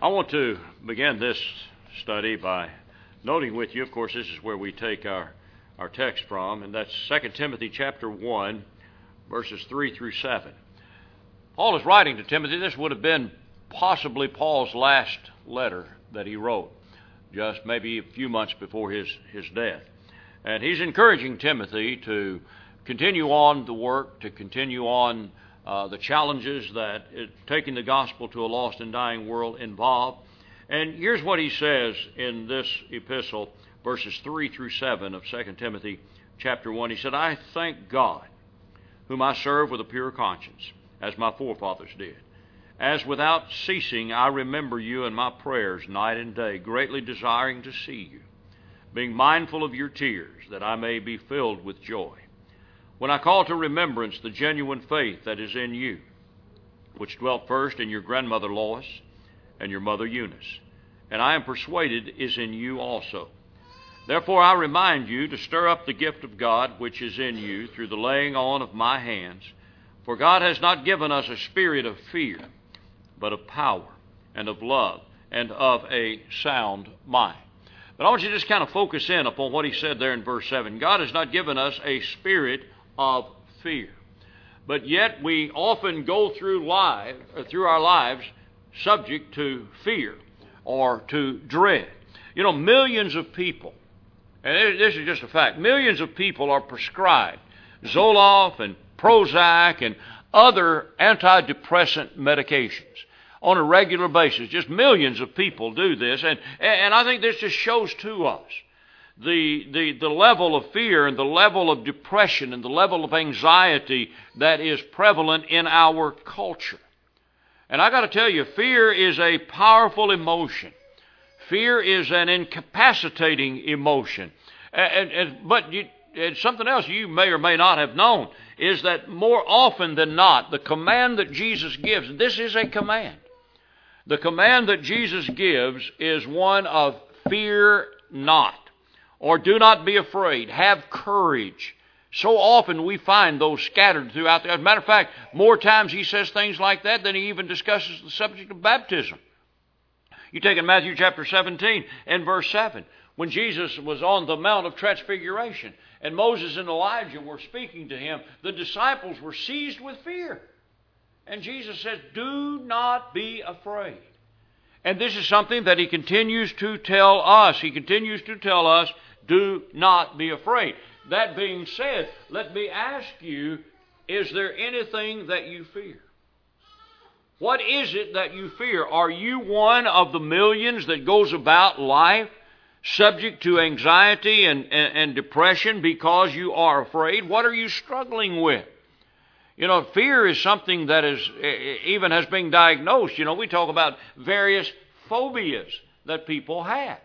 I want to begin this study by noting with you, of course, this is where we take our, our text from, and that's 2 Timothy chapter 1, verses 3 through 7. Paul is writing to Timothy. This would have been possibly Paul's last letter that he wrote, just maybe a few months before his, his death. And he's encouraging Timothy to continue on the work, to continue on uh, the challenges that it, taking the gospel to a lost and dying world involve. And here's what he says in this epistle, verses 3 through 7 of 2 Timothy chapter 1. He said, I thank God, whom I serve with a pure conscience, as my forefathers did. As without ceasing I remember you in my prayers night and day, greatly desiring to see you, being mindful of your tears, that I may be filled with joy when I call to remembrance the genuine faith that is in you, which dwelt first in your grandmother Lois and your mother Eunice, and I am persuaded is in you also. Therefore I remind you to stir up the gift of God which is in you through the laying on of my hands. For God has not given us a spirit of fear, but of power and of love and of a sound mind. But I want you to just kind of focus in upon what he said there in verse 7. God has not given us a spirit of fear. But yet we often go through life, uh, through our lives subject to fear or to dread. You know, millions of people, and this is just a fact, millions of people are prescribed Zoloft and Prozac and other antidepressant medications on a regular basis. Just millions of people do this, and, and I think this just shows to us the, the, the level of fear and the level of depression and the level of anxiety that is prevalent in our culture. And I got to tell you, fear is a powerful emotion. Fear is an incapacitating emotion. And, and, but you, and something else you may or may not have known is that more often than not, the command that Jesus gives, this is a command. The command that Jesus gives is one of fear not or do not be afraid. Have courage. So often we find those scattered throughout the. As a matter of fact, more times he says things like that than he even discusses the subject of baptism. You take in Matthew chapter 17 and verse 7, when Jesus was on the Mount of Transfiguration and Moses and Elijah were speaking to him, the disciples were seized with fear. And Jesus says, Do not be afraid. And this is something that he continues to tell us. He continues to tell us do not be afraid. That being said, let me ask you is there anything that you fear? What is it that you fear? Are you one of the millions that goes about life subject to anxiety and, and, and, depression because you are afraid? What are you struggling with? You know, fear is something that is even has been diagnosed. You know, we talk about various phobias that people have.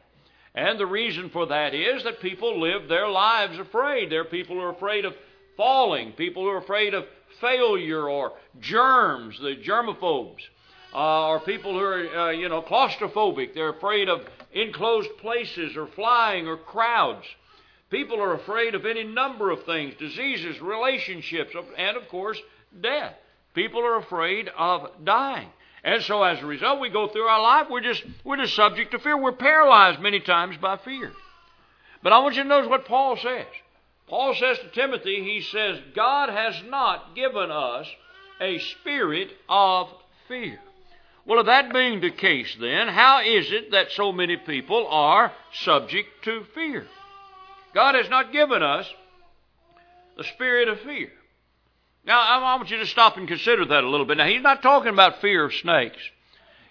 And the reason for that is that people live their lives afraid. There are people who are afraid of falling, people who are afraid of failure or germs, the germophobes, uh, or people who are, uh, you know, claustrophobic. They're afraid of enclosed places or flying or crowds. People are afraid of any number of things diseases, relationships, and of course, death. People are afraid of dying. And so as a result, we go through our life, we're just, we're just subject to fear. We're paralyzed many times by fear. But I want you to notice what Paul says. Paul says to Timothy, he says, God has not given us a spirit of fear. Well, if that being the case, then, how is it that so many people are subject to fear? God has not given us the spirit of fear. Now, I want you to stop and consider that a little bit. Now, he's not talking about fear of snakes.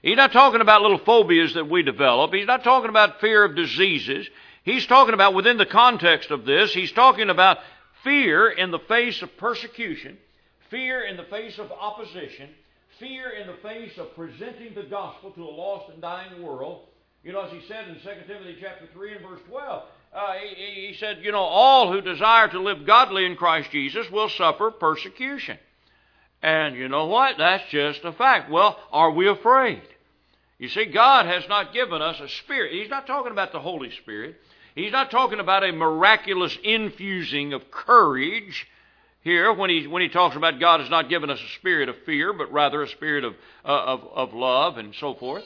He's not talking about little phobias that we develop. He's not talking about fear of diseases. He's talking about, within the context of this, he's talking about fear in the face of persecution, fear in the face of opposition, fear in the face of presenting the gospel to a lost and dying world. You know, as he said in 2 Timothy chapter 3 and verse 12, uh, he, he said, you know, all who desire to live godly in Christ Jesus will suffer persecution. And you know what? That's just a fact. Well, are we afraid? You see, God has not given us a spirit. He's not talking about the Holy Spirit. He's not talking about a miraculous infusing of courage here when he, when he talks about God has not given us a spirit of fear, but rather a spirit of, uh, of, of love and so forth.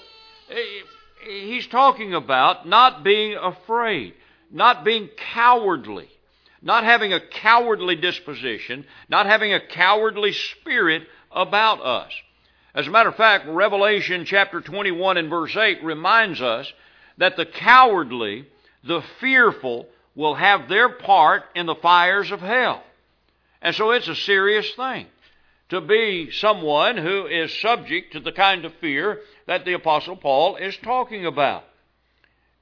he's talking about not being afraid, not being cowardly, not having a cowardly disposition, not having a cowardly spirit about us. As a matter of fact, Revelation chapter 21 and verse 8 reminds us that the cowardly, the fearful, will have their part in the fires of hell. And so it's a serious thing to be someone who is subject to the kind of fear that the Apostle Paul is talking about.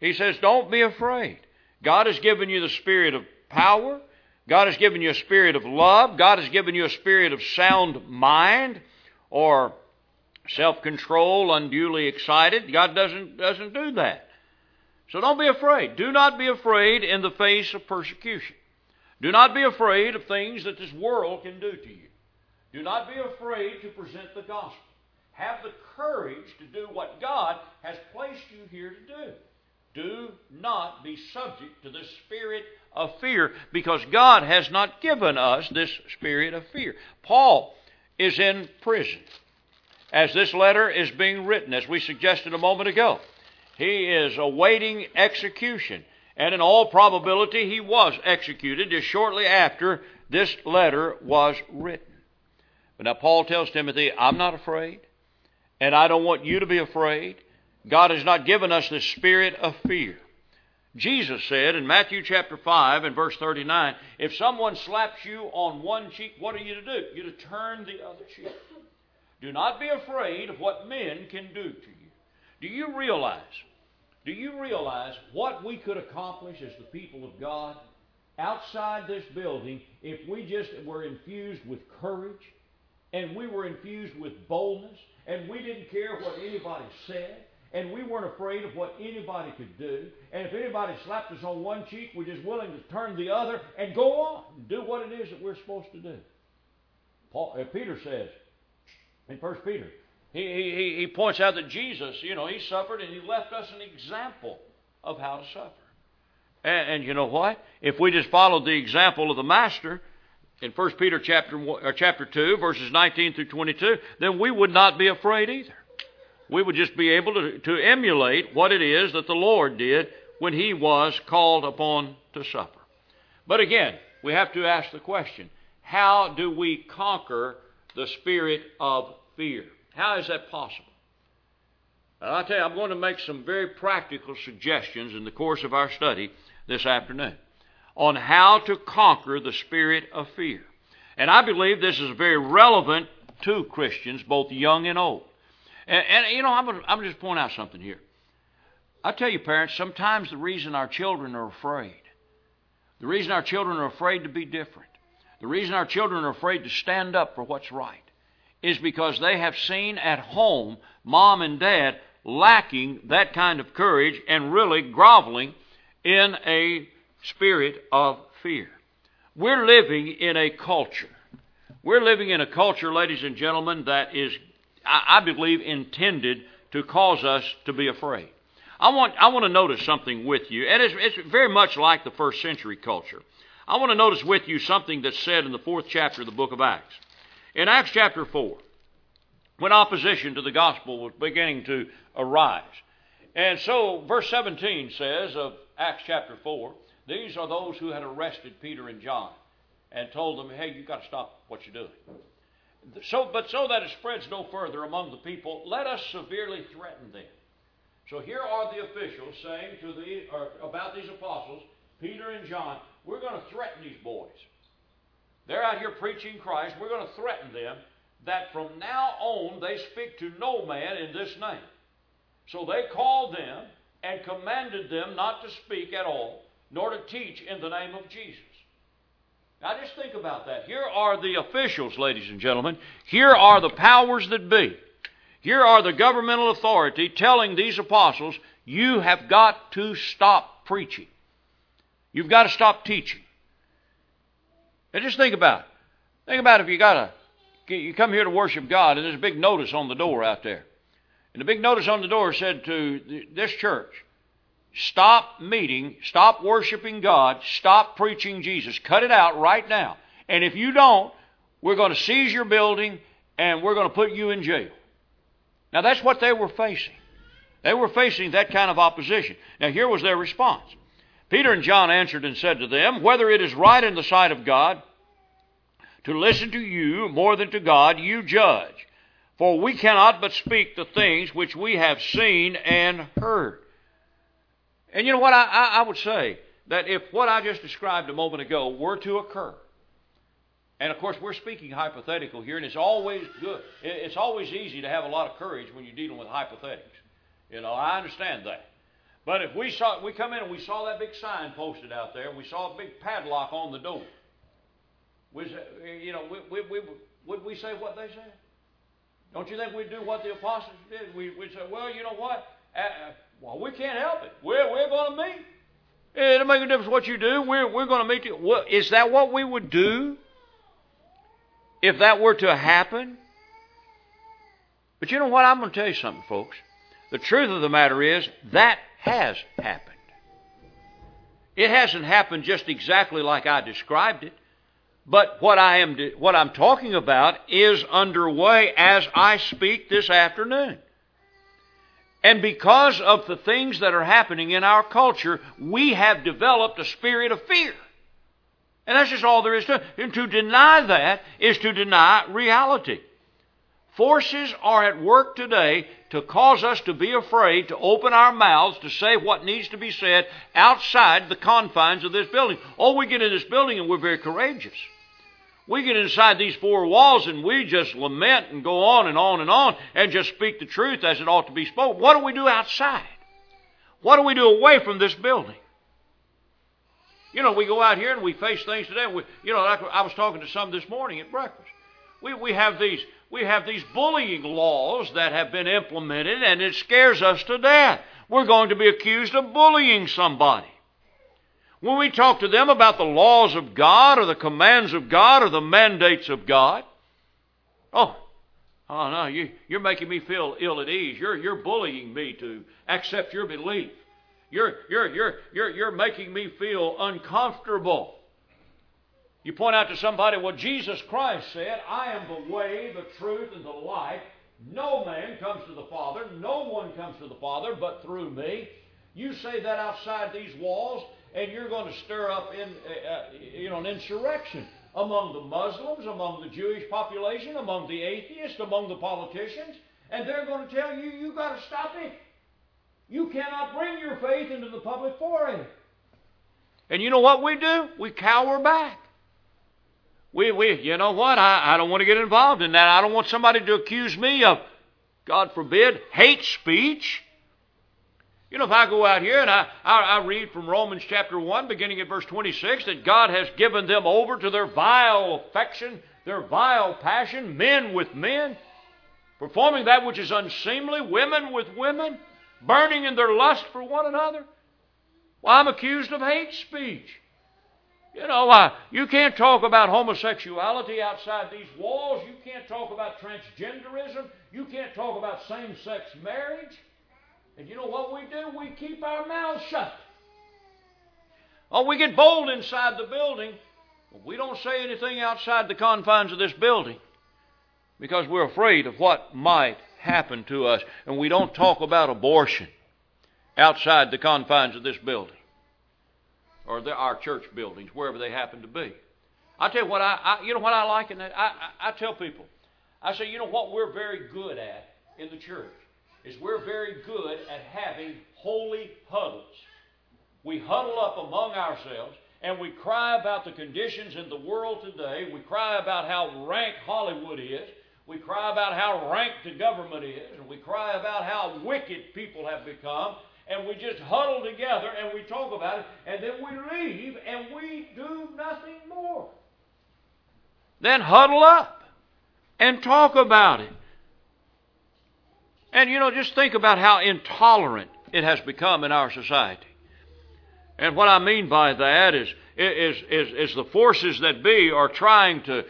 He says, Don't be afraid. God has given you the spirit of power. God has given you a spirit of love. God has given you a spirit of sound mind or self control, unduly excited. God doesn't, doesn't do that. So don't be afraid. Do not be afraid in the face of persecution. Do not be afraid of things that this world can do to you. Do not be afraid to present the gospel. Have the courage to do what God has placed you here to do. Do not be subject to the spirit of fear because God has not given us this spirit of fear. Paul is in prison as this letter is being written, as we suggested a moment ago. He is awaiting execution, and in all probability, he was executed just shortly after this letter was written. But now Paul tells Timothy, I'm not afraid, and I don't want you to be afraid. God has not given us the spirit of fear. Jesus said in Matthew chapter 5 and verse 39, if someone slaps you on one cheek, what are you to do? You're to turn the other cheek. Do not be afraid of what men can do to you. Do you realize, do you realize what we could accomplish as the people of God outside this building if we just were infused with courage and we were infused with boldness, and we didn't care what anybody said, and we weren't afraid of what anybody could do. And if anybody slapped us on one cheek, we're just willing to turn the other and go on and do what it is that we're supposed to do. Paul, uh, Peter says in First Peter, he, he, he points out that Jesus, you know, he suffered and he left us an example of how to suffer. And, and you know what? If we just followed the example of the Master, in 1 Peter chapter, one, chapter 2, verses 19 through 22, then we would not be afraid either. We would just be able to, to emulate what it is that the Lord did when he was called upon to suffer. But again, we have to ask the question how do we conquer the spirit of fear? How is that possible? i tell you, I'm going to make some very practical suggestions in the course of our study this afternoon on how to conquer the spirit of fear. And I believe this is very relevant to Christians, both young and old. And, and you know, I'm going to just point out something here. I tell you, parents, sometimes the reason our children are afraid, the reason our children are afraid to be different, the reason our children are afraid to stand up for what's right, is because they have seen at home mom and dad lacking that kind of courage and really groveling in a spirit of fear. We're living in a culture. We're living in a culture, ladies and gentlemen, that is, I, believe, intended to cause us to be afraid. I want, I want to notice something with you, and it's, it's very much like the first century culture. I want to notice with you something that's said in the fourth chapter of the book of Acts. In Acts chapter 4, when opposition to the gospel was beginning to arise. And so, verse 17 says of Acts chapter 4 these are those who had arrested Peter and John and told them, hey, you've got to stop what you're doing. So, but so that it spreads no further among the people, let us severely threaten them. So here are the officials saying to the, about these apostles, Peter and John, we're going to threaten these boys. They're out here preaching Christ. We're going to threaten them that from now on they speak to no man in this name. So they called them and commanded them not to speak at all nor to teach in the name of Jesus. Now just think about that. Here are the officials, ladies and gentlemen. Here are the powers that be. Here are the governmental authority telling these apostles, you have got to stop preaching. You've got to stop teaching. Now just think about it. Think about if you got a, you come here to worship God and there's a big notice on the door out there. And the big notice on the door said to this church, Stop meeting, stop worshiping God, stop preaching Jesus. Cut it out right now. And if you don't, we're going to seize your building and we're going to put you in jail. Now that's what they were facing. They were facing that kind of opposition. Now, here was their response. Peter and John answered and said to them, Whether it is right in the sight of God to listen to you more than to God, you judge. For we cannot but speak the things which we have seen and heard. And you know what I, I, I would say? That if what I just described a moment ago were to occur, and of course, we're speaking hypothetical here, and it's always good. It's always easy to have a lot of courage when you're dealing with hypothetics. You know, I understand that. But if we saw we come in and we saw that big sign posted out there, and we saw a big padlock on the door, was uh, you know, we, we, we, would we say what they said? Don't you think we'd do what the apostles did? We, would say, well, you know what? Uh, Well, we can't help it. We're, we're going to meet. It don't make a difference what you do. We're, we're going to meet you. Well, is that what we would do if that were to happen? But you know what? I'm going to tell you something, folks. The truth of the matter is that has happened. It hasn't happened just exactly like I described it. But what I am what I'm talking about is underway as I speak this afternoon. And because of the things that are happening in our culture, we have developed a spirit of fear. And that's just all there is to it. And to deny that is to deny reality. Forces are at work today to cause us to be afraid to open our mouths to say what needs to be said outside the confines of this building. Oh, we get in this building and we're very courageous. We get inside these four walls and we just lament and go on and on and on and just speak the truth as it ought to be spoken. What do we do outside? What do we do away from this building? You know, we go out here and we face things today. We, you know, like I was talking to some this morning at breakfast. We, we have these we have these bullying laws that have been implemented, and it scares us to death. We're going to be accused of bullying somebody. When we talk to them about the laws of God or the commands of God or the mandates of God, oh, oh no, you, you're making me feel ill at ease. You're, you're bullying me to accept your belief. You're, you're, you're, you're, you're making me feel uncomfortable. You point out to somebody, well, Jesus Christ said, I am the way, the truth, and the life. No man comes to the Father. No one comes to the Father but through me. You say that outside these walls, and you're going to stir up in, uh, uh, you know, an insurrection among the Muslims, among the Jewish population, among the atheists, among the politicians, and they're going to tell you you've got to stop it. You cannot bring your faith into the public forum. And you know what we do? We cower back. We, we, you know what? I, I don't want to get involved in that. I don't want somebody to accuse me of, God forbid, hate speech. You know, if I go out here and I, I, I, read from Romans chapter 1, beginning at verse 26, that God has given them over to their vile affection, their vile passion, men with men, performing that which is unseemly, women with women, burning in their lust for one another. Well, I'm accused of hate speech. You know, uh, you can't talk about homosexuality outside these walls. You can't talk about transgenderism. You can't talk about same sex marriage. And you know what we do? We keep our mouths shut. Oh, we get bold inside the building, but we don't say anything outside the confines of this building because we're afraid of what might happen to us. And we don't talk about abortion outside the confines of this building or the, our church buildings, wherever they happen to be. I tell you what I, I you know what I like in that. I, I, I tell people, I say, you know what we're very good at in the church is we're very good at having holy huddles. We huddle up among ourselves and we cry about the conditions in the world today. We cry about how rank Hollywood is. We cry about how rank the government is. And we cry about how wicked people have become. And we just huddle together and we talk about it. And then we leave and we do nothing more. Then huddle up and talk about it. And you know, just think about how intolerant it has become in our society. And what I mean by that is, is, is, is the forces that be are trying to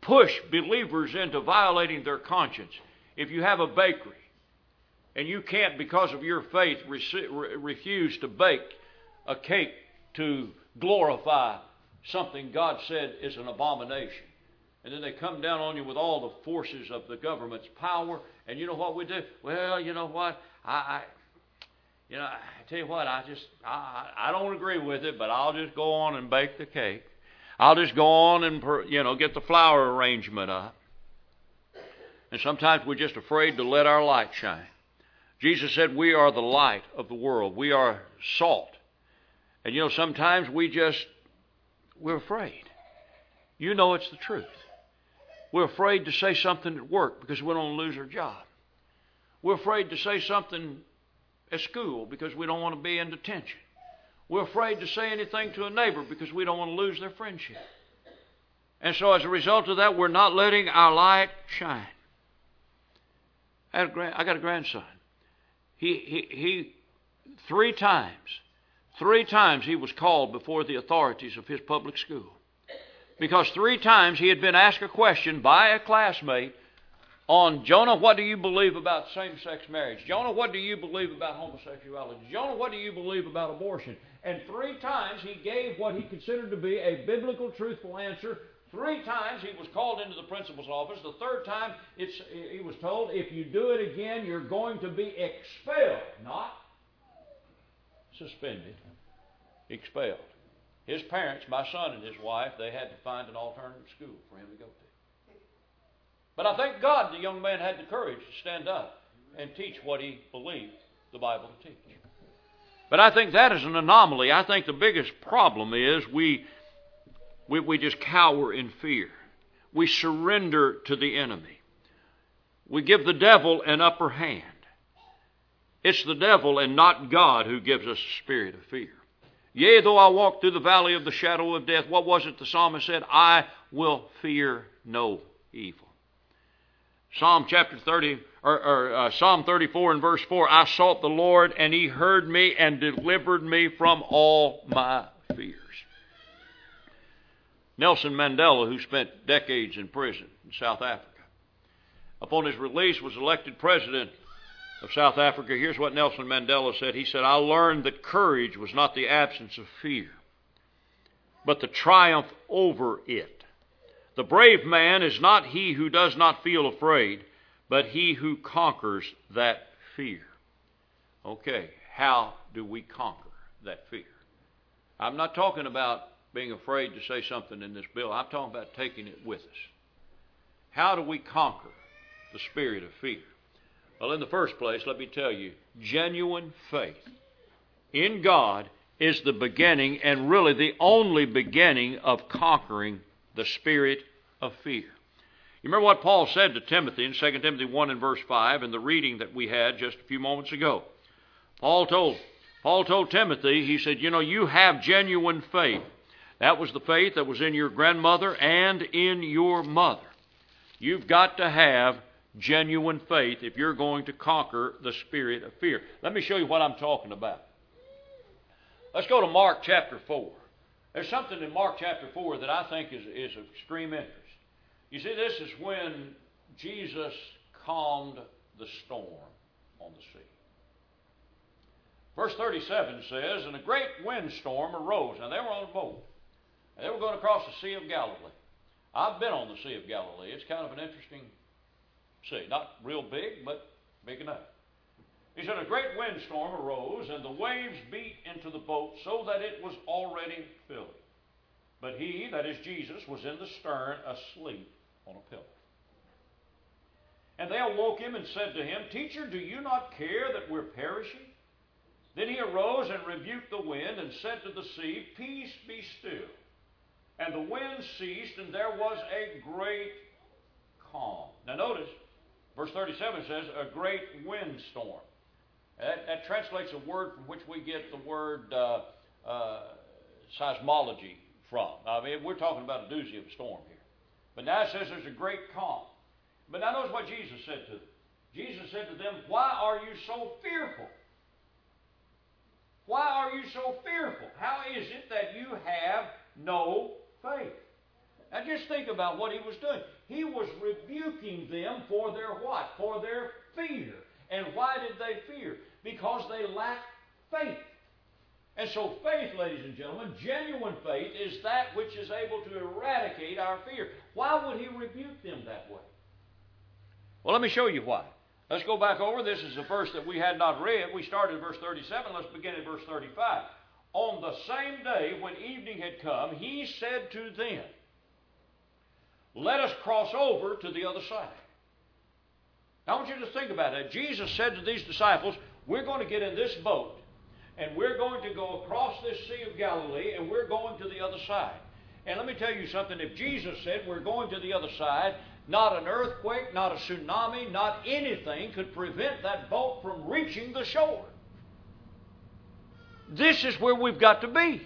push believers into violating their conscience. If you have a bakery and you can't, because of your faith, refuse to bake a cake to glorify something God said is an abomination, and then they come down on you with all the forces of the government's power. And you know what we do? Well, you know what? I, I you know, I tell you what, I just I I don't agree with it, but I'll just go on and bake the cake. I'll just go on and you know get the flower arrangement up. And sometimes we're just afraid to let our light shine. Jesus said, "We are the light of the world. We are salt." And you know, sometimes we just we're afraid. You know it's the truth. We're afraid to say something at work because we don't want to lose our job. We're afraid to say something at school because we don't want to be in detention. We're afraid to say anything to a neighbor because we don't want to lose their friendship. And so, as a result of that, we're not letting our light shine. I, I got a grandson. He, he, he, three times, three times he was called before the authorities of his public school because three times he had been asked a question by a classmate on Jonah, what do you believe about same sex marriage? Jonah, what do you believe about homosexuality? Jonah, what do you believe about abortion? And three times he gave what he considered to be a biblical, truthful answer. Three times he was called into the principal's office. The third time he was told, if you do it again, you're going to be expelled, not suspended, expelled. His parents, my son and his wife, they had to find an alternative school for him to go to. But I thank God the young man had the courage to stand up and teach what he believed the Bible to teach. But I think that is an anomaly. I think the biggest problem is we, we, we just cower in fear. We surrender to the enemy. We give the devil an upper hand. It's the devil and not God who gives us a spirit of fear. Yea, though I walk through the valley of the shadow of death, what was it the psalmist said? I will fear no evil. Psalm chapter 30, or, or uh, Psalm 34 and verse 4 I sought the Lord, and he heard me and delivered me from all my fears. Nelson Mandela, who spent decades in prison in South Africa, upon his release was elected president of South Africa, here's what Nelson Mandela said. He said, I learned that courage was not the absence of fear, but the triumph over it. The brave man is not he who does not feel afraid, but he who conquers that fear. Okay, how do we conquer that fear? I'm not talking about being afraid to say something in this bill. I'm talking about taking it with us. How do we conquer the spirit of fear? Well, in the first place, let me tell you genuine faith in God is the beginning and really the only beginning of conquering the spirit of fear. You remember what Paul said to Timothy in 2 Timothy 1 and verse 5 in the reading that we had just a few moments ago. Paul told Paul told Timothy, he said, "You know, you have genuine faith. That was the faith that was in your grandmother and in your mother. You've got to have genuine faith if you're going to conquer the spirit of fear. Let me show you what I'm talking about. Let's go to Mark chapter 4. There's something in Mark chapter 4 that I think is, is of extreme interest. You see, this is when Jesus calmed the storm on the sea. Verse 37 says, And a great windstorm arose. Now, they were on a boat. They were going across the Sea of Galilee. I've been on the Sea of Galilee. It's kind of an interesting sea. Not real big, but big enough. He said, A great windstorm arose, and the waves beat into the boat so that it was already filling. But he, that is Jesus, was in the stern asleep on a pillow. And they awoke him and said to him, Teacher, do you not care that we're perishing? Then he arose and rebuked the wind and said to the sea, Peace be still. And the wind ceased, and there was a great calm. Now notice, Verse 37 says, a great windstorm. That, that translates a word from which we get the word uh, uh, seismology from. I mean, we're talking about a doozy of a storm here. But now it says there's a great calm. But now notice what Jesus said to them. Jesus said to them, Why are you so fearful? Why are you so fearful? How is it that you have no faith? Now just think about what he was doing. He was rebuking them for their what? For their fear. And why did they fear? Because they lacked faith. And so, faith, ladies and gentlemen, genuine faith is that which is able to eradicate our fear. Why would he rebuke them that way? Well, let me show you why. Let's go back over. This is the verse that we had not read. We started verse 37. Let's begin at verse 35. On the same day when evening had come, he said to them, Let us cross over to the other side. Now, I want you to think about it. Jesus said to these disciples, We're going to get in this boat and we're going to go across this Sea of Galilee, and we're going to the other side. And let me tell you something if Jesus said we're going to the other side, not an earthquake, not a tsunami, not anything could prevent that boat from reaching the shore. This is where we've got to be.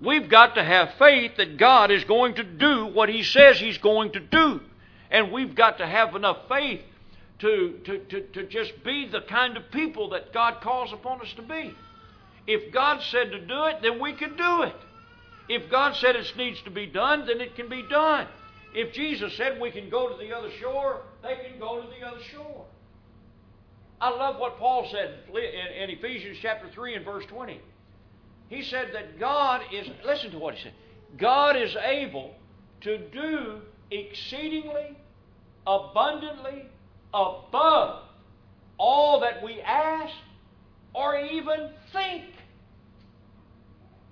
We've got to have faith that God is going to do what He says He's going to do. And we've got to have enough faith to, to, to, to just be the kind of people that God calls upon us to be. If God said to do it, then we can do it. If God said it needs to be done, then it can be done. If Jesus said we can go to the other shore, they can go to the other shore. I love what Paul said in, Ephesians chapter 3 and verse 20. He said that God is, listen to what he said, God is able to do exceedingly, abundantly, above all that we ask or even think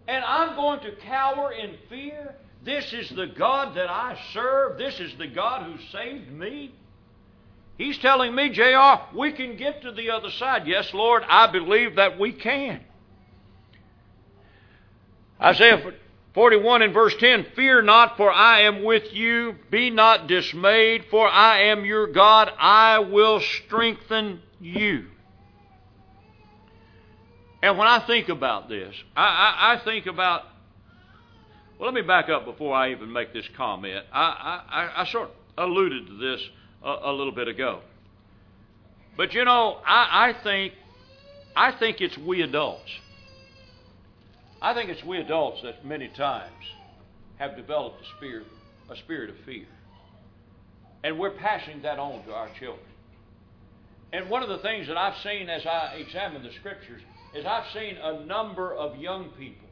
and I'm going to cower in fear? This is the God that I serve. This is the God who saved me. He's telling me, JR, we can get to the other side. Yes, Lord, I believe that we can. Isaiah 41 and verse 10 Fear not, for I am with you. Be not dismayed, for I am your God. I will strengthen you. And when I think about this, I, I, I think about well, let me back up before I even make this comment. I, I, I sort of alluded to this a, a, little bit ago. But you know, I, I think I think it's we adults. I think it's we adults that many times have developed a spirit, a spirit of fear. And we're passing that on to our children. And one of the things that I've seen as I examine the scriptures is I've seen a number of young people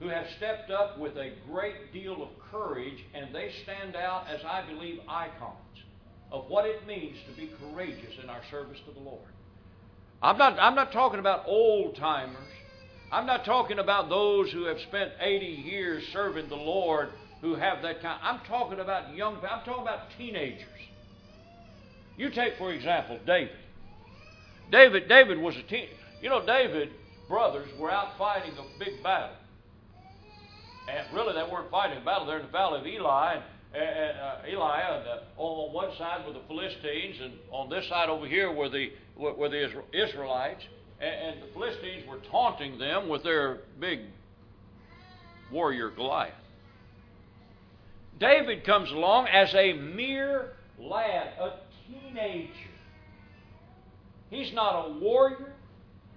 who have stepped up with a great deal of courage, and they stand out as, I believe, icons of what it means to be courageous in our service to the Lord. I'm not, I'm not talking about old timers. I'm not talking about those who have spent 80 years serving the Lord who have that kind. I'm talking about young people. I'm talking about teenagers. You take, for example, David. David, David was a teen. You know, David's brothers were out fighting a big battle. And really, they weren't fighting a battle. They're in the valley of Elah. And, and uh, Elah, and, uh, on one side were the Philistines, and on this side over here were the, were the Israelites. And, and the Philistines were taunting them with their big warrior Goliath. David comes along as a mere lad, a teenager. He's not a warrior.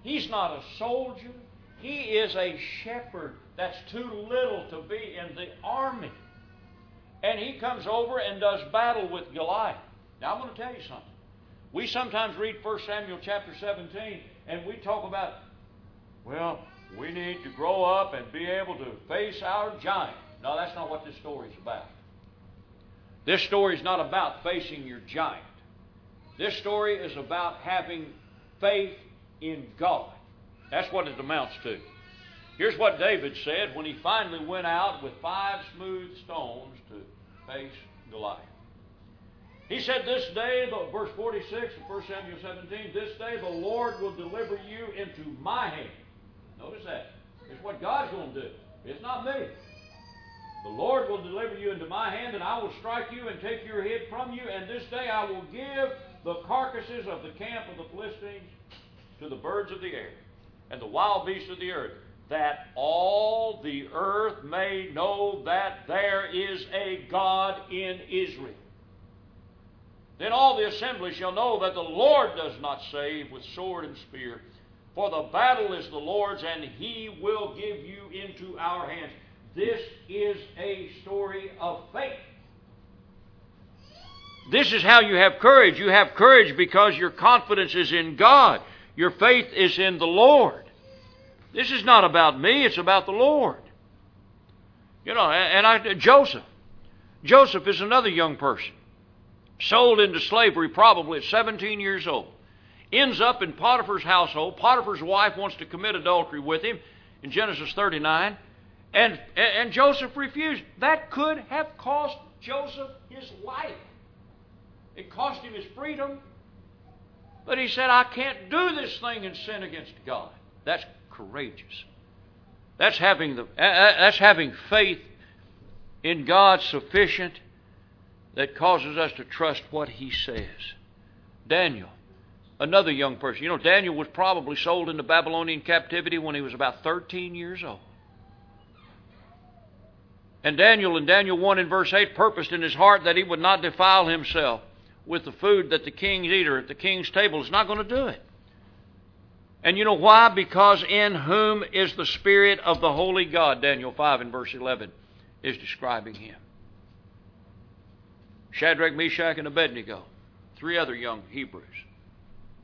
He's not a soldier. He is a shepherd that's too little to be in the army. And he comes over and does battle with Goliath. Now, I'm going to tell you something. We sometimes read 1 Samuel chapter 17 and we talk about, well, we need to grow up and be able to face our giant. No, that's not what this story is about. This story is not about facing your giant. This story is about having faith in God. That's what it amounts to. Here's what David said when he finally went out with five smooth stones to face Goliath. He said, This day, verse 46 of 1 Samuel 17, this day the Lord will deliver you into my hand. Notice that. It's what God's going to do. It's not me. The Lord will deliver you into my hand, and I will strike you and take your head from you, and this day I will give the carcasses of the camp of the Philistines to the birds of the air and the wild beasts of the earth, that all the earth may know that there is a God in Israel. Then all the assembly shall know that the Lord does not save with sword and spear, for the battle is the Lord's, and he will give you into our hands. This is a story of faith. This is how you have courage. You have courage because your confidence is in God. Your faith is in the Lord. This is not about me, it's about the Lord. You know, and I, Joseph. Joseph is another young person. Sold into slavery probably at 17 years old. Ends up in Potiphar's household. Potiphar's wife wants to commit adultery with him in Genesis 39. And, and Joseph refused. That could have cost Joseph his life. It cost him his freedom. But he said, I can't do this thing and sin against God. That's courageous. That's having, the, uh, uh, that's having faith in God sufficient that causes us to trust what He says. Daniel, another young person. You know, Daniel was probably sold into Babylonian captivity when he was about 13 years old. And Daniel, in Daniel 1 in verse 8, purposed in his heart that he would not defile himself with the food that the king's eater at the king's table is not going to do it. And you know why? Because in whom is the Spirit of the Holy God, Daniel 5 and verse 11 is describing him. Shadrach, Meshach, and Abednego, three other young Hebrews.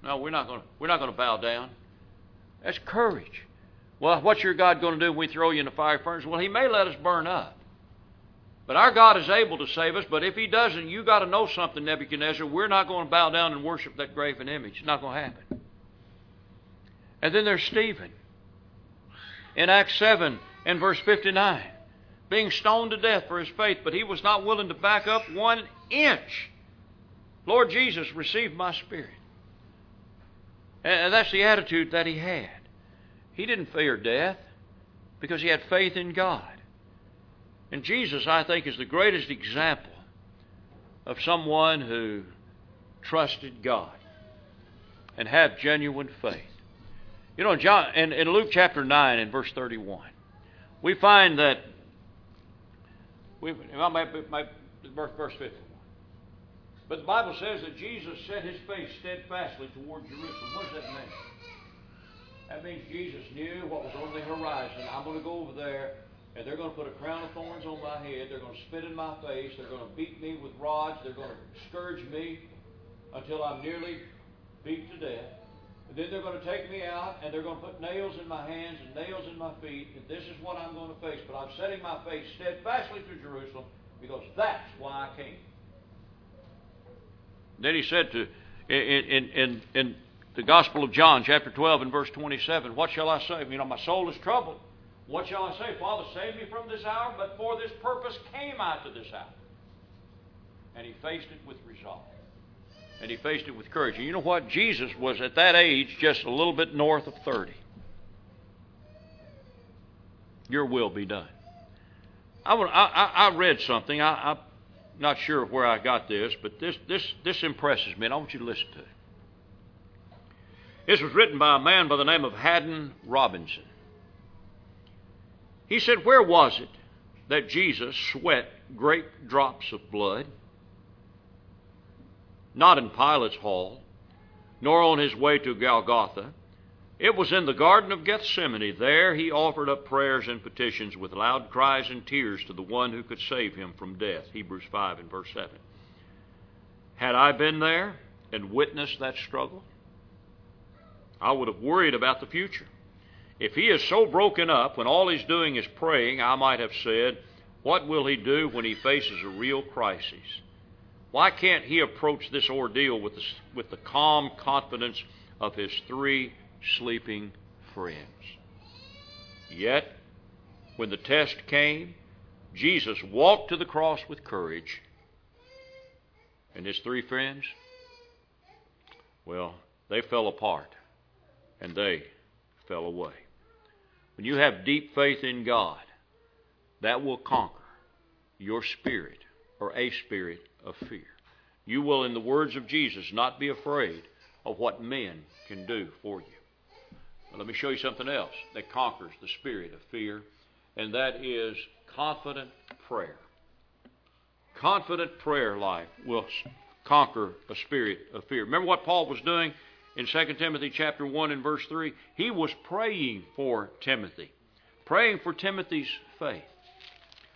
No, we're not going to, we're not going to bow down. That's courage. Well, what's your God going to do when we throw you in the fire furnace? Well, He may let us burn up. But our God is able to save us. But if He doesn't, you got to know something, Nebuchadnezzar. We're not going to bow down and worship that graven image. It's not going to happen. And then there's Stephen. In Acts 7 and verse 59, being stoned to death for his faith, but he was not willing to back up one inch. Lord Jesus, receive my spirit. And that's the attitude that he had. He didn't fear death because he had faith in God. And Jesus, I think, is the greatest example of someone who trusted God and had genuine faith. You know, John, in, in Luke chapter 9 and verse 31, we find that, we, my, my, verse, verse 51. But the Bible says that Jesus set his face steadfastly toward Jerusalem. What does that mean? That means Jesus knew what was on the horizon. I'm going to go over there, and they're going to put a crown of thorns on my head. They're going to spit in my face. They're going to beat me with rods. They're going to scourge me until I'm nearly beat to death. And then they're going to take me out and they're going to put nails in my hands and nails in my feet. And this is what I'm going to face. But I'm setting my face steadfastly to Jerusalem because that's why I came. Then he said to in, in, in, the Gospel of John, chapter 12 and verse 27, What shall I say? You know, my soul is troubled. What shall I say? Father, save me from this hour, but for this purpose came I to this hour. And he faced it with resolve and he faced it with courage. And you know what? Jesus was at that age just a little bit north of 30. Your will be done. I, I, I read something. I, I'm not sure where I got this, but this, this, this impresses me, and I want you to listen to it. This was written by a man by the name of Haddon Robinson. He said, Where was it that Jesus sweat great drops of blood? not in Pilate's hall, nor on his way to Golgotha. It was in the Garden of Gethsemane. There he offered up prayers and petitions with loud cries and tears to the one who could save him from death. Hebrews 5 and verse 7. Had I been there and witnessed that struggle, I would have worried about the future. If he is so broken up when all he's doing is praying, I might have said, What will he do when he faces a real crisis? Why can't he approach this ordeal with the, with the calm confidence of his three sleeping friends? Yet, when the test came, Jesus walked to the cross with courage. And his three friends, well, they fell apart and they fell away. When you have deep faith in God, that will conquer your spirit or a spirit of fear. You will, in the words of Jesus, not be afraid of what men can do for you. Let me show you something else that conquers the spirit of fear, and that is confident prayer. Confident prayer life will conquer a spirit of fear. Remember what Paul was doing in 2 Timothy chapter 1 and verse 3? He was praying for Timothy, praying for Timothy's faith.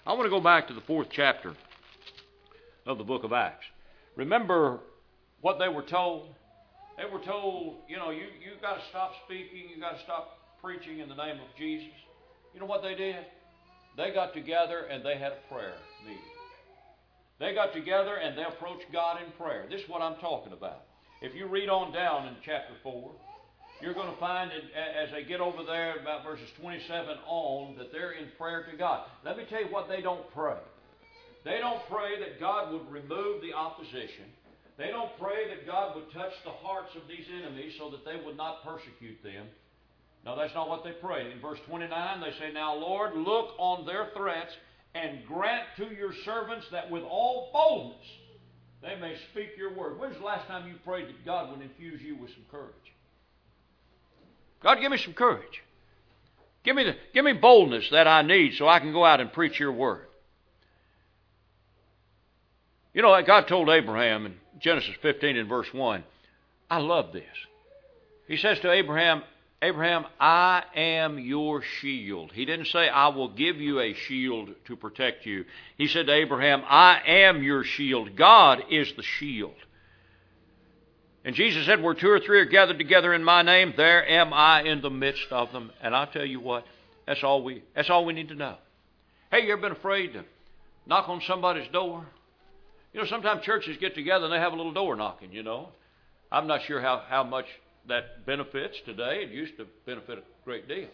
I want to go back to the fourth chapter of the book of Acts. Remember what they were told? They were told, you know, you, you got to stop speaking, you got to stop preaching in the name of Jesus, you know what they did? They got together and they had a prayer meeting. They got together and they approached God in prayer. This is what I'm talking about. If you read on down in chapter 4, you're going to find as they get over there about verses 27 on that they're in prayer to God. Let me tell you what they don't pray. They don't pray that God would remove the opposition. They don't pray that God would touch the hearts of these enemies so that they would not persecute them. No, that's not what they pray. In verse 29, they say, Now, Lord, look on their threats and grant to your servants that with all boldness they may speak your word. When's the last time you prayed that God would infuse you with some courage? God, give me some courage. Give me, the, give me boldness that I need so I can go out and preach your word. You know, God told Abraham in Genesis 15 and verse 1, I love this. He says to Abraham, Abraham, I am your shield. He didn't say, I will give you a shield to protect you. He said to Abraham, I am your shield. God is the shield. And Jesus said, Where two or three are gathered together in my name, there am I in the midst of them. And I'll tell you what, that's all we that's all we need to know. Hey, you ever been afraid to knock on somebody's door? You know, sometimes churches get together and they have a little door knocking, you know. I'm not sure how, how much that benefits today. It used to benefit a great deal.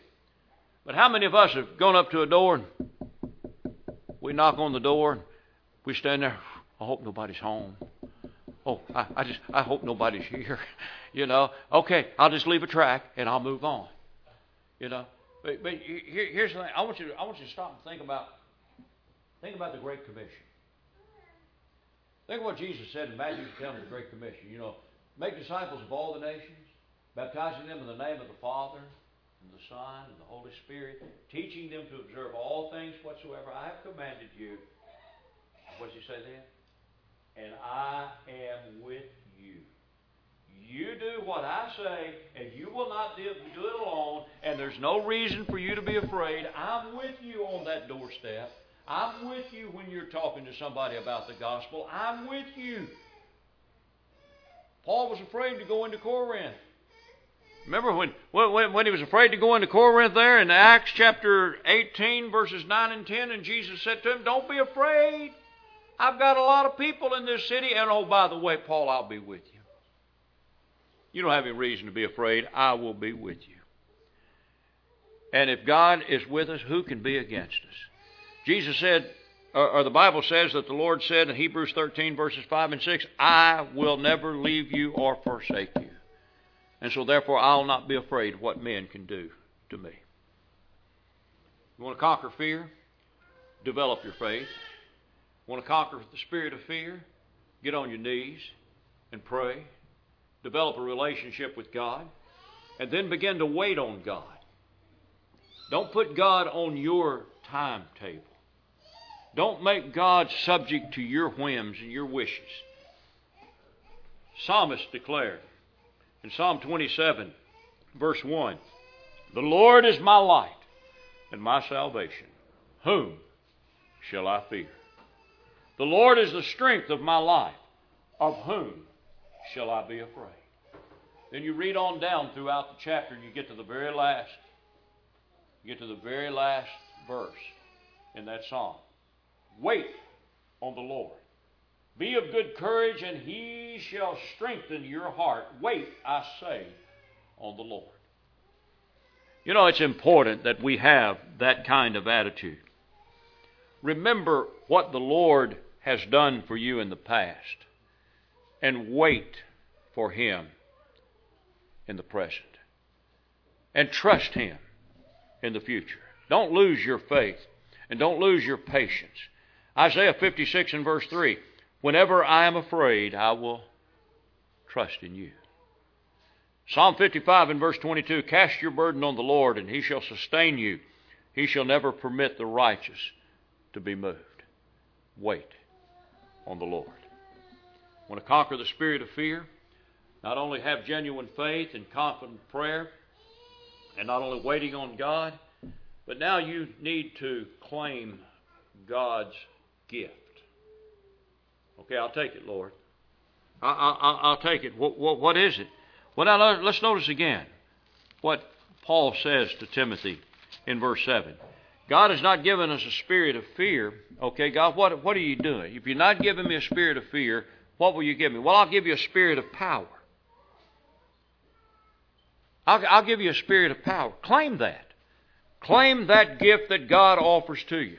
But how many of us have gone up to a door and we knock on the door and we stand there, I hope nobody's home. Oh, I, I just I hope nobody's here. You know, okay, I'll just leave a track and I'll move on. You know, but, but here, here's the thing. I want you to I want you to stop and think about think about the Great Commission. Think of what Jesus said in Matthew 10 the Great Commission. You know, make disciples of all the nations, baptizing them in the name of the Father, and the Son, and the Holy Spirit, teaching them to observe all things whatsoever I have commanded you. What did you say then? and I am with you. You do what I say, and you will not do it alone, and there's no reason for you to be afraid. I'm with you on that doorstep. I'm with you when you're talking to somebody about the gospel. I'm with you. Paul was afraid to go into Corinth. Remember when, when, when he was afraid to go into Corinth there in Acts chapter 18, verses 9 and 10, and Jesus said to him, Don't be afraid. I've got a lot of people in this city, and oh, by the way, Paul, I'll be with you. You don't have any reason to be afraid. I will be with you. And if God is with us, who can be against us? Jesus said, or the Bible says that the Lord said in Hebrews 13, verses 5 and 6, I will never leave you or forsake you. And so, therefore, I'll not be afraid of what men can do to me. You want to conquer fear? Develop your faith. You Want to conquer the spirit of fear? Get on your knees and pray. Develop a relationship with God. And then begin to wait on God. Don't put God on your timetable. Don't make God subject to your whims and your wishes. Psalmist declared in Psalm 27, verse 1 The Lord is my light and my salvation. Whom shall I fear? The Lord is the strength of my life. Of whom shall I be afraid? Then you read on down throughout the chapter and you get to the very last. You get to the very last verse in that psalm. Wait on the Lord. Be of good courage, and he shall strengthen your heart. Wait, I say, on the Lord. You know, it's important that we have that kind of attitude. Remember what the Lord has done for you in the past and wait for Him in the present. And trust Him in the future. Don't lose your faith and don't lose your patience. Isaiah 56 and verse 3 Whenever I am afraid, I will trust in you. Psalm 55 and verse 22 Cast your burden on the Lord, and He shall sustain you. He shall never permit the righteous to be moved. Wait on the Lord. Want to conquer the spirit of fear? Not only have genuine faith and confident prayer, and not only waiting on God, but now you need to claim God's gift. Okay, I'll take it, Lord. I, will take it. What, what, what is it? Well, now let's notice again what Paul says to Timothy in verse 7. God has not given us a spirit of fear. Okay, God, what, what are you doing? If you're not giving me a spirit of fear, what will you give me? Well, I'll give you a spirit of power. I'll, I'll give you a spirit of power. Claim that. Claim that gift that God offers to you.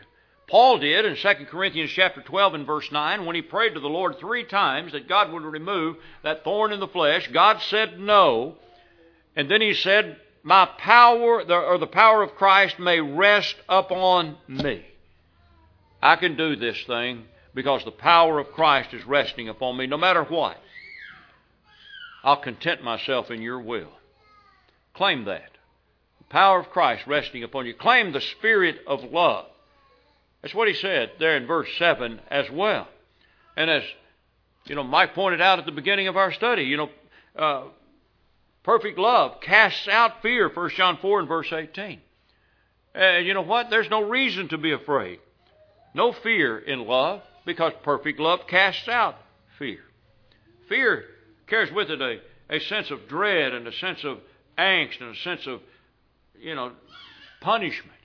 Paul did in 2 Corinthians chapter 12 and verse 9 when he prayed to the Lord three times that God would remove that thorn in the flesh. God said no. And then he said, My power, or the power of Christ, may rest upon me. I can do this thing because the power of Christ is resting upon me no matter what. I'll content myself in your will. Claim that. The power of Christ resting upon you. Claim the spirit of love. That's what he said there in verse 7 as well. And as, you know, Mike pointed out at the beginning of our study, you know, uh, perfect love casts out fear, 1 John 4 and verse 18. And you know what? There's no reason to be afraid. No fear in love because perfect love casts out fear. Fear carries with it a, a sense of dread and a sense of angst and a sense of, you know, punishment.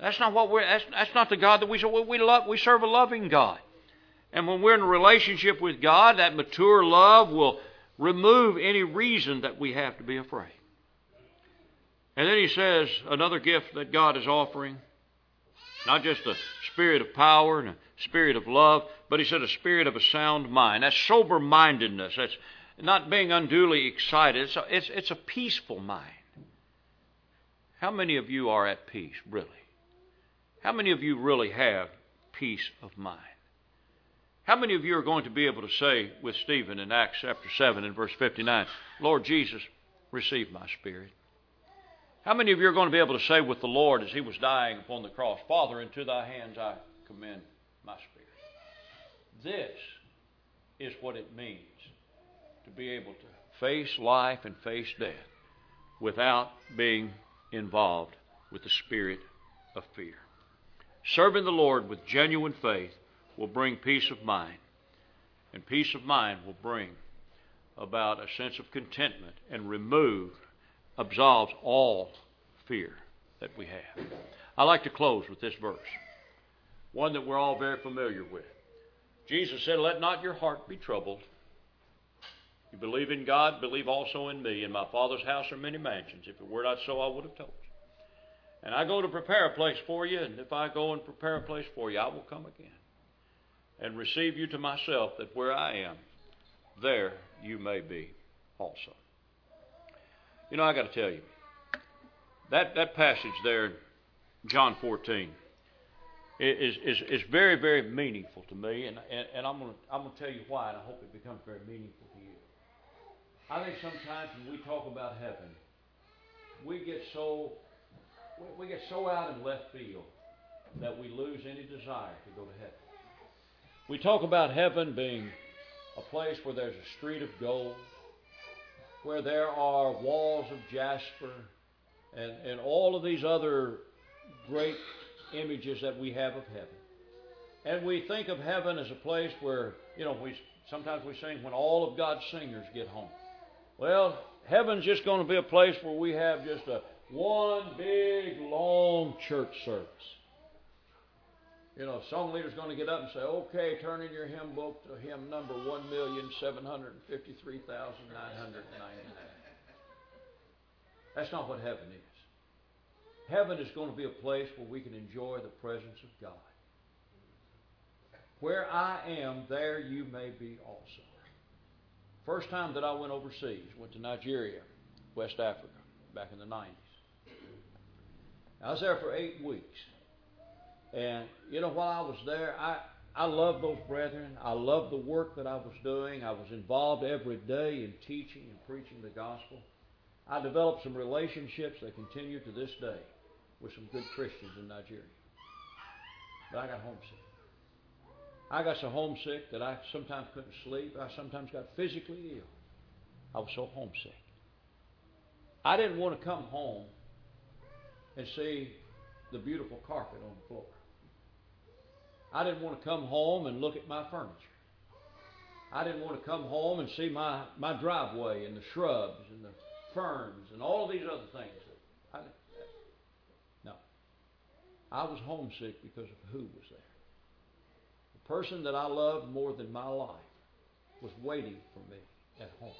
That's not what we're. That's, that's not the God that we serve. We love. We serve a loving God, and when we're in a relationship with God, that mature love will remove any reason that we have to be afraid. And then he says another gift that God is offering, not just a spirit of power and a spirit of love, but he said a spirit of a sound mind. That's sober mindedness. That's not being unduly excited. It's a, it's, it's a peaceful mind. How many of you are at peace, really? How many of you really have peace of mind? How many of you are going to be able to say with Stephen in Acts chapter 7 and verse 59, Lord Jesus, receive my spirit? How many of you are going to be able to say with the Lord as he was dying upon the cross, Father, into thy hands I commend my spirit? This is what it means to be able to face life and face death without being involved with the spirit of fear. Serving the Lord with genuine faith will bring peace of mind. And peace of mind will bring about a sense of contentment and remove, absolves all fear that we have. I like to close with this verse, one that we're all very familiar with. Jesus said, Let not your heart be troubled. You believe in God, believe also in me. In my Father's house are many mansions. If it were not so, I would have told you. And I go to prepare a place for you, and if I go and prepare a place for you, I will come again and receive you to myself, that where I am, there you may be also. You know, I got to tell you, that, that passage there, John 14, is, is, is very, very meaningful to me, and, and, and I'm going to I'm gonna tell you why, and I hope it becomes very meaningful to you. I think sometimes when we talk about heaven, we get so we, we get so out in left field that we lose any desire to go to heaven. We talk about heaven being a place where there's a street of gold, where there are walls of jasper, and, and all of these other great images that we have of heaven. And we think of heaven as a place where, you know, we sometimes we sing when all of God's singers get home. Well, heaven's just going to be a place where we have just a one big, long church service. You know, song leader's going to get up and say, okay, turn in your hymn book to hymn number 1,753,999. That's not what heaven is. Heaven is going to be a place where we can enjoy the presence of God. Where I am, there you may be also. First time that I went overseas, went to Nigeria, West Africa, back in the 90s. I was there for eight weeks. And, you know, while I was there, I, I loved those brethren. I loved the work that I was doing. I was involved every day in teaching and preaching the gospel. I developed some relationships that continue to this day with some good Christians in Nigeria. But I got homesick. I got so homesick that I sometimes couldn't sleep. I sometimes got physically ill. I was so homesick. I didn't want to come home and see the beautiful carpet on the floor. I didn't want to come home and look at my furniture. I didn't want to come home and see my, my driveway and the shrubs and the ferns and all of these other things I, no. I was homesick because of who was there. The person that I loved more than my life was waiting for me at home.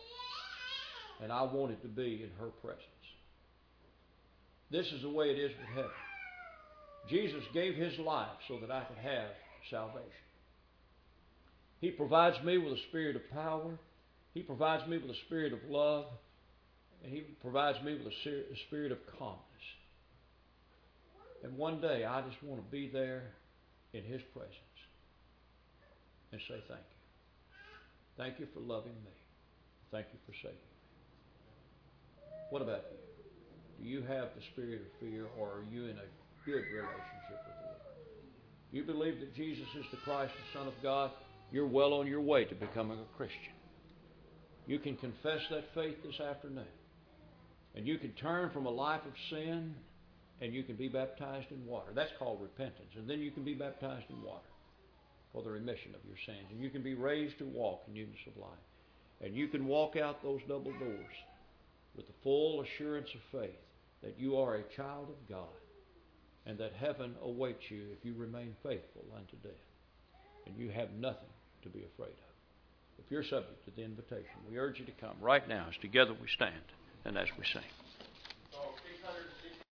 And I wanted to be in her presence. This is the way it is with heaven. Jesus gave his life so that I could have salvation. He provides me with a spirit of power. He provides me with a spirit of love. And He provides me with a spirit of calmness. And one day I just want to be there in His presence and say thank you. Thank you for loving me. Thank you for saving me. What about you? Do you have the spirit of fear or are you in a good relationship with the Lord? You believe that Jesus is the Christ, the Son of God? You're well on your way to becoming a Christian. You can confess that faith this afternoon. And you can turn from a life of sin and you can be baptized in water. That's called repentance. And then you can be baptized in water for the remission of your sins. And you can be raised to walk in newness of life. And you can walk out those double doors with the full assurance of faith that you are a child of God and that heaven awaits you if you remain faithful unto death. And you have nothing to be afraid of. If you're subject to the invitation, we urge you to come right now as together we stand and as we sing.